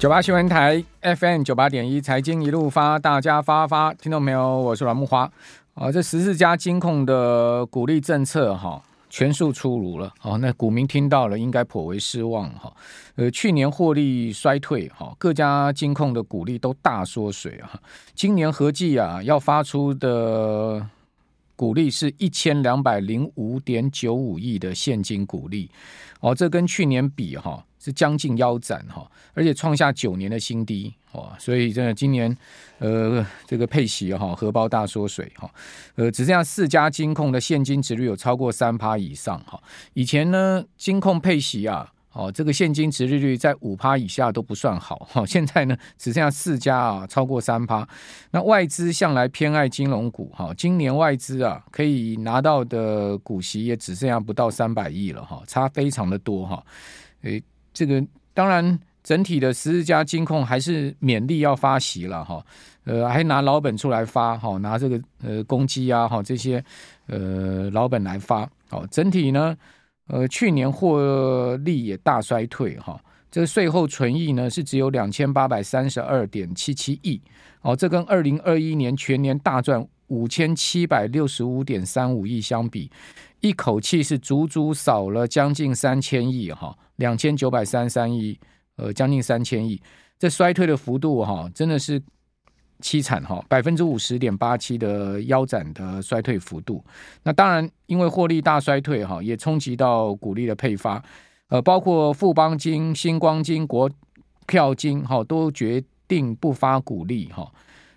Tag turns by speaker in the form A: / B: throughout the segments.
A: 九八新闻台 FM 九八点一财经一路发，大家发发，听众朋友，我是阮木花啊。这十四家金控的鼓励政策哈，全数出炉了哦。那股民听到了，应该颇为失望哈。呃，去年获利衰退哈，各家金控的鼓励都大缩水啊。今年合计啊，要发出的鼓励是一千两百零五点九五亿的现金鼓励哦，这跟去年比哈。是将近腰斩哈，而且创下九年的新低哇！所以真的今年，呃，这个配息哈，荷包大缩水哈，呃，只剩下四家金控的现金殖率有超过三趴以上哈。以前呢，金控配息啊，哦，这个现金殖利率在五趴以下都不算好哈。现在呢，只剩下四家啊，超过三趴。那外资向来偏爱金融股哈，今年外资啊可以拿到的股息也只剩下不到三百亿了哈，差非常的多哈，诶。这个当然，整体的十四家金控还是勉励要发息了哈，呃，还拿老本出来发哈，拿这个呃公积啊哈这些呃老本来发，好，整体呢，呃，去年获利也大衰退哈，这个税后存益呢是只有两千八百三十二点七七亿，哦，这跟二零二一年全年大赚五千七百六十五点三五亿相比，一口气是足足少了将近三千亿哈。两千九百三十三亿，呃，将近三千亿，这衰退的幅度哈，真的是凄惨哈，百分之五十点八七的腰斩的衰退幅度。那当然，因为获利大衰退哈，也冲击到股利的配发，呃，包括富邦金、新光金、国票金哈，都决定不发股利哈。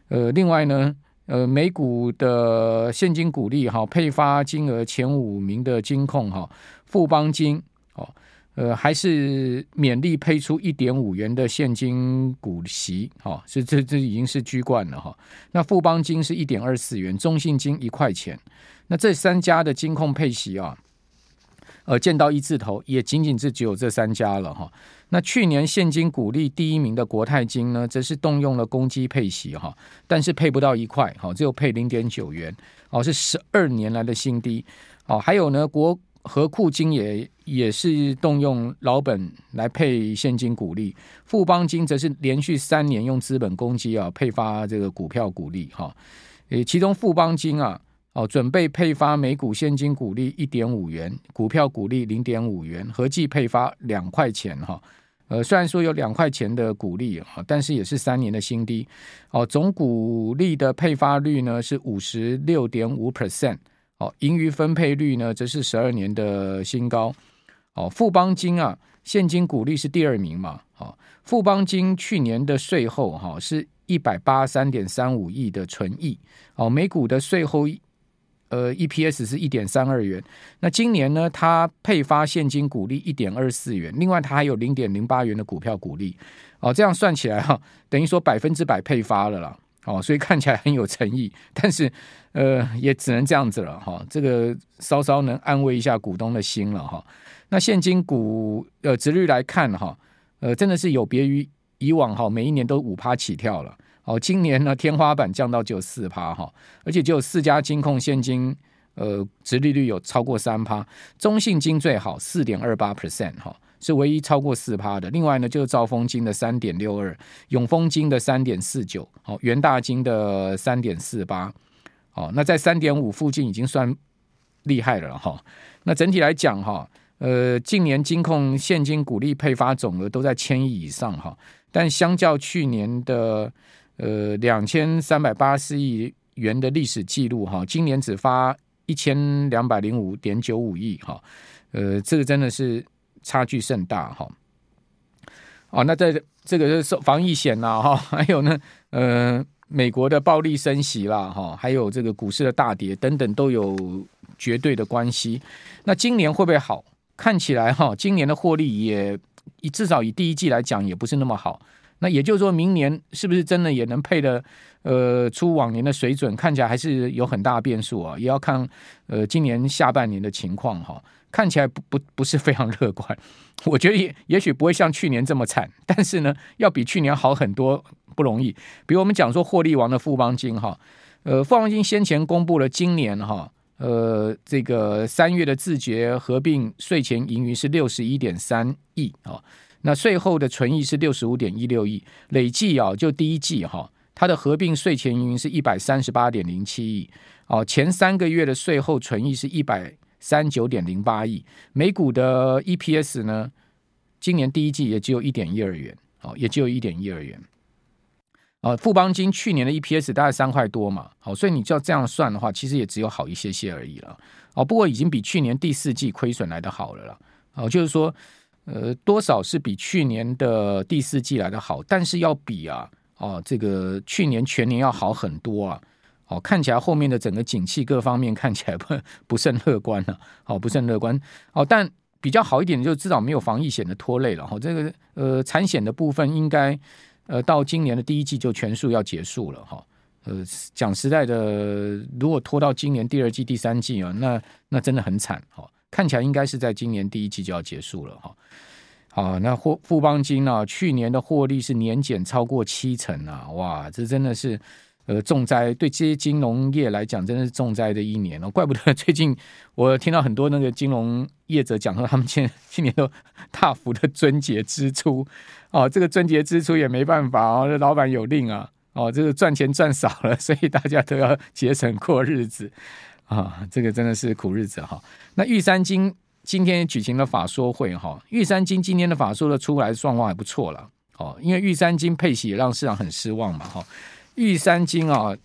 A: 呃，另外呢，呃，每股的现金股利哈，配发金额前五名的金控哈，富邦金哦。呃，还是勉励配出一点五元的现金股息，哈、哦，是这这已经是居冠了哈、哦。那富邦金是一点二四元，中信金一块钱。那这三家的金控配息啊，呃，见到一字头，也仅仅是只有这三家了哈、哦。那去年现金股利第一名的国泰金呢，则是动用了公积配息哈、哦，但是配不到一块，哈、哦，只有配零点九元，哦，是十二年来的新低。哦，还有呢，国。合库金也也是动用老本来配现金股利，富邦金则是连续三年用资本公积啊配发这个股票股利哈，诶，其中富邦金啊哦准备配发每股现金股利一点五元，股票股利零点五元，合计配发两块钱哈，呃虽然说有两块钱的股利哈，但是也是三年的新低哦，总股利的配发率呢是五十六点五 percent。哦，盈余分配率呢，则是十二年的新高。哦，富邦金啊，现金股利是第二名嘛。好，富邦金去年的税后哈是一百八十三点三五亿的纯益。哦，每股的税后呃 EPS 是一点三二元。那今年呢，它配发现金股利一点二四元，另外它还有零点零八元的股票股利。哦，这样算起来哈，等于说百分之百配发了啦。哦，所以看起来很有诚意，但是，呃，也只能这样子了哈。这个稍稍能安慰一下股东的心了哈。那现金股呃值率来看哈，呃，真的是有别于以往哈，每一年都五趴起跳了。哦，今年呢天花板降到只有四趴哈，而且只有四家金控现金呃殖利率有超过三趴，中信金最好四点二八 percent 哈。是唯一超过四趴的，另外呢就是兆丰金的三点六二，永丰金的三点四九，哦，元大金的三点四八，哦，那在三点五附近已经算厉害了哈。那整体来讲哈，呃，近年金控现金股利配发总额都在千亿以上哈，但相较去年的呃两千三百八十亿元的历史记录哈，今年只发一千两百零五点九五亿哈，呃，这个真的是。差距甚大哈，哦，那在这个是防疫险啦哈，还有呢，呃，美国的暴力升息啦哈，还有这个股市的大跌等等都有绝对的关系。那今年会不会好？看起来哈，今年的获利也以至少以第一季来讲也不是那么好。那也就是说明年是不是真的也能配的呃出往年的水准？看起来还是有很大变数啊，也要看呃今年下半年的情况哈。看起来不不不是非常乐观，我觉得也也许不会像去年这么惨，但是呢，要比去年好很多不容易。比如我们讲说获利王的富邦金哈，呃，富邦金先前公布了今年哈，呃，这个三月的自觉合并税前盈余是六十一点三亿啊，那税后的存益是六十五点一六亿，累计啊，就第一季哈，它的合并税前盈余是一百三十八点零七亿，哦，前三个月的税后存益是一百三九点零八亿，每股的 EPS 呢，今年第一季也只有一点一二元，哦，也只有一点一二元。啊，富邦金去年的 EPS 大概三块多嘛，好，所以你就要这样算的话，其实也只有好一些些而已了。哦，不过已经比去年第四季亏损来的好了啦。哦，就是说，呃，多少是比去年的第四季来的好，但是要比啊，哦，这个去年全年要好很多啊。哦，看起来后面的整个景气各方面看起来不不甚乐观了。哦，不甚乐观。哦，但比较好一点，就至少没有防疫险的拖累了。哈，这个呃，产险的部分应该。呃，到今年的第一季就全数要结束了哈。呃，讲实在的，如果拖到今年第二季、第三季啊，那那真的很惨哈。看起来应该是在今年第一季就要结束了哈。好，那富富邦金啊，去年的获利是年减超过七成啊，哇，这真的是。呃，重灾对这些金融业来讲，真的是重灾的一年哦。怪不得 最近我听到很多那个金融业者讲说，他们今今年都大幅的撙节支出哦。这个撙节支出也没办法哦，这老板有令啊哦，这个赚钱赚少了，所以大家都要节省过日子啊。这个真的是苦日子哈。那玉山金今天举行了法说会哈，玉山金今天的法说的出来的状况还不错了哦，因为玉山金配息也让市场很失望嘛哈。玉山金啊，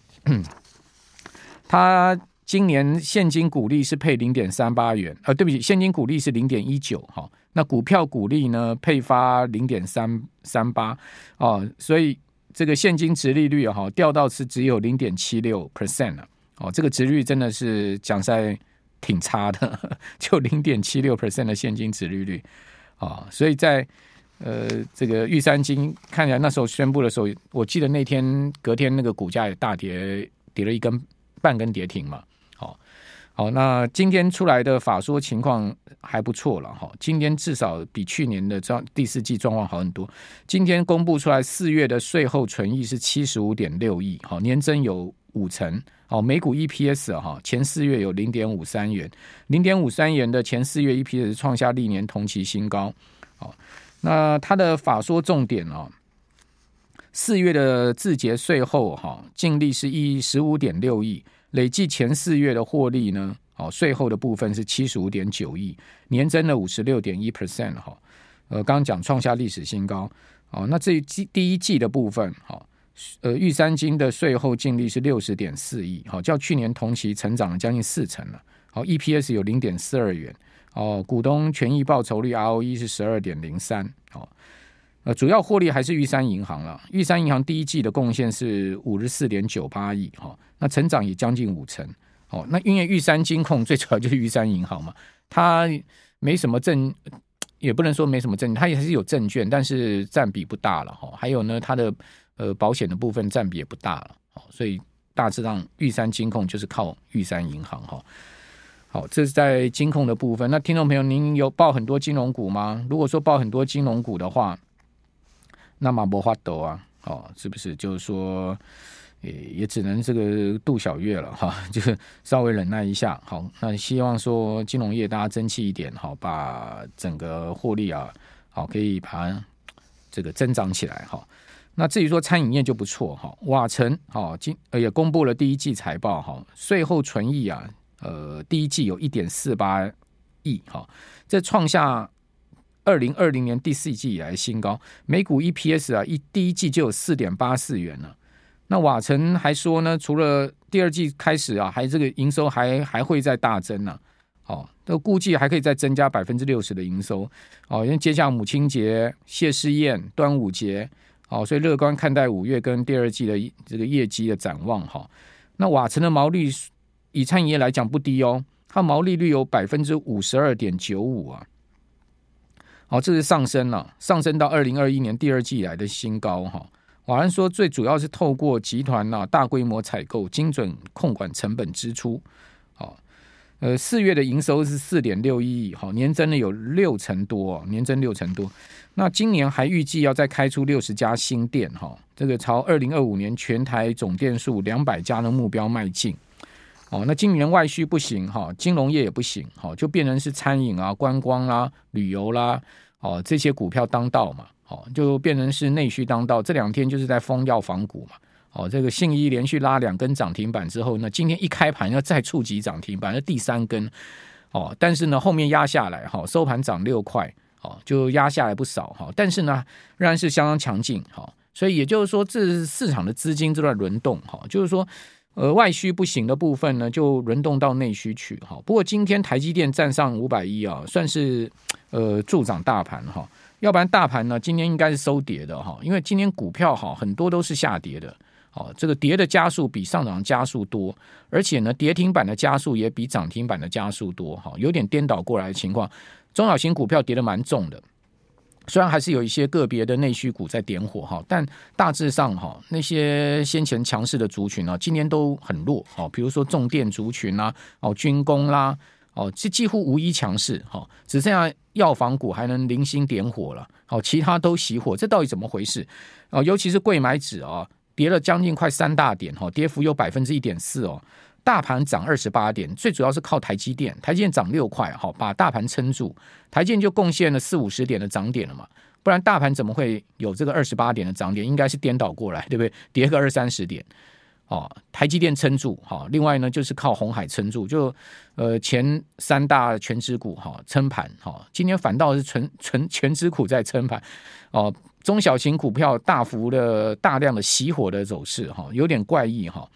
A: 它今年现金股利是配零点三八元，呃，对不起，现金股利是零点一九哈，那股票股利呢配发零点三三八哦，所以这个现金殖利率哈掉到是只有零点七六 percent 了哦，这个殖率真的是讲实在挺差的，就零点七六 percent 的现金殖利率啊，所以在。呃，这个玉山金看起来那时候宣布的时候，我记得那天隔天那个股价也大跌，跌了一根半根跌停嘛。好，好，那今天出来的法说情况还不错了哈。今天至少比去年的状第四季状况好很多。今天公布出来四月的税后纯益是七十五点六亿，好，年增有五成。好，每股 EPS 哈，前四月有零点五三元，零点五三元的前四月 EPS 创下历年同期新高。好。那它的法说重点哦，四月的字节税后哈，净利是一十五点六亿，累计前四月的获利呢，哦，税后的部分是七十五点九亿，年增了五十六点一 percent 哈，呃，刚刚讲创下历史新高，哦，那这一季第一季的部分哈，呃，玉山金的税后净利是六十点四亿，好，较去年同期成长了将近四成了，好，EPS 有零点四二元。哦，股东权益报酬率 ROE 是十二点零三。哦，呃，主要获利还是玉山银行了。玉山银行第一季的贡献是五十四点九八亿，哈、哦，那成长也将近五成。哦，那因为玉山金控最主要就是玉山银行嘛，它没什么证，也不能说没什么证，它也是有证券，但是占比不大了，哈、哦。还有呢，它的呃保险的部分占比也不大了，哦，所以大致上玉山金控就是靠玉山银行，哈、好，这是在金控的部分。那听众朋友，您有报很多金融股吗？如果说报很多金融股的话，那么没法度啊，哦，是不是？就是说，也也只能这个度小月了哈，就是稍微忍耐一下。好，那希望说金融业大家争气一点，好，把整个获利啊，好，可以把这个增长起来。哈，那至于说餐饮业就不错哈，瓦城好，今也公布了第一季财报哈，税后存益啊。呃，第一季有一点四八亿，哈，这创下二零二零年第四季以来新高。每股 EPS 啊，一第一季就有四点八四元了。那瓦城还说呢，除了第二季开始啊，还这个营收还还会再大增呢。哦，都估计还可以再增加百分之六十的营收。哦，因为接下来母亲节、谢师宴、端午节，哦，所以乐观看待五月跟第二季的这个业绩的展望。哈，那瓦城的毛利。以餐饮业来讲不低哦，它毛利率有百分之五十二点九五啊，好，这是上升了，上升到二零二一年第二季以来的新高哈。瓦城说，最主要是透过集团呐大规模采购，精准控管成本支出。呃，四月的营收是四点六一亿，好，年增了有六成多，年增六成多。那今年还预计要再开出六十家新店哈，这个朝二零二五年全台总店数两百家的目标迈进。哦，那今年外需不行哈，金融业也不行，好，就变成是餐饮啊、观光啦、旅游啦，哦，这些股票当道嘛，哦，就变成是内需当道。这两天就是在封药房股嘛，哦，这个信义连续拉两根涨停板之后呢，今天一开盘要再触及涨停板，那第三根，哦，但是呢后面压下来，哈，收盘涨六块，哦，就压下来不少，哈，但是呢仍然是相当强劲，哈，所以也就是说，这市场的资金都在轮动，哈，就是说。呃，外需不行的部分呢，就轮动到内需去哈。不过今天台积电站上五百一啊，算是呃助涨大盘哈。要不然大盘呢，今天应该是收跌的哈，因为今天股票哈很多都是下跌的。哦，这个跌的加速比上涨加速多，而且呢，跌停板的加速也比涨停板的加速多哈，有点颠倒过来的情况。中小型股票跌得蛮重的。虽然还是有一些个别的内需股在点火哈，但大致上哈，那些先前强势的族群呢，今天都很弱哦。比如说重电族群啦，哦军工啦，哦这几乎无一强势哈，只剩下药房股还能零星点火了，哦其他都熄火，这到底怎么回事？哦，尤其是柜买指啊，跌了将近快三大点哈，跌幅有百分之一点四哦。大盘涨二十八点，最主要是靠台积电，台积电涨六块，哈把大盘撑住，台积电就贡献了四五十点的涨点了嘛，不然大盘怎么会有这个二十八点的涨点？应该是颠倒过来，对不对？跌个二三十点，哦，台积电撑住，好，另外呢就是靠红海撑住，就呃前三大权值股哈撑盘，哈，今天反倒是纯纯权值股在撑盘，哦，中小型股票大幅的大量的熄火的走势，哈，有点怪异哈。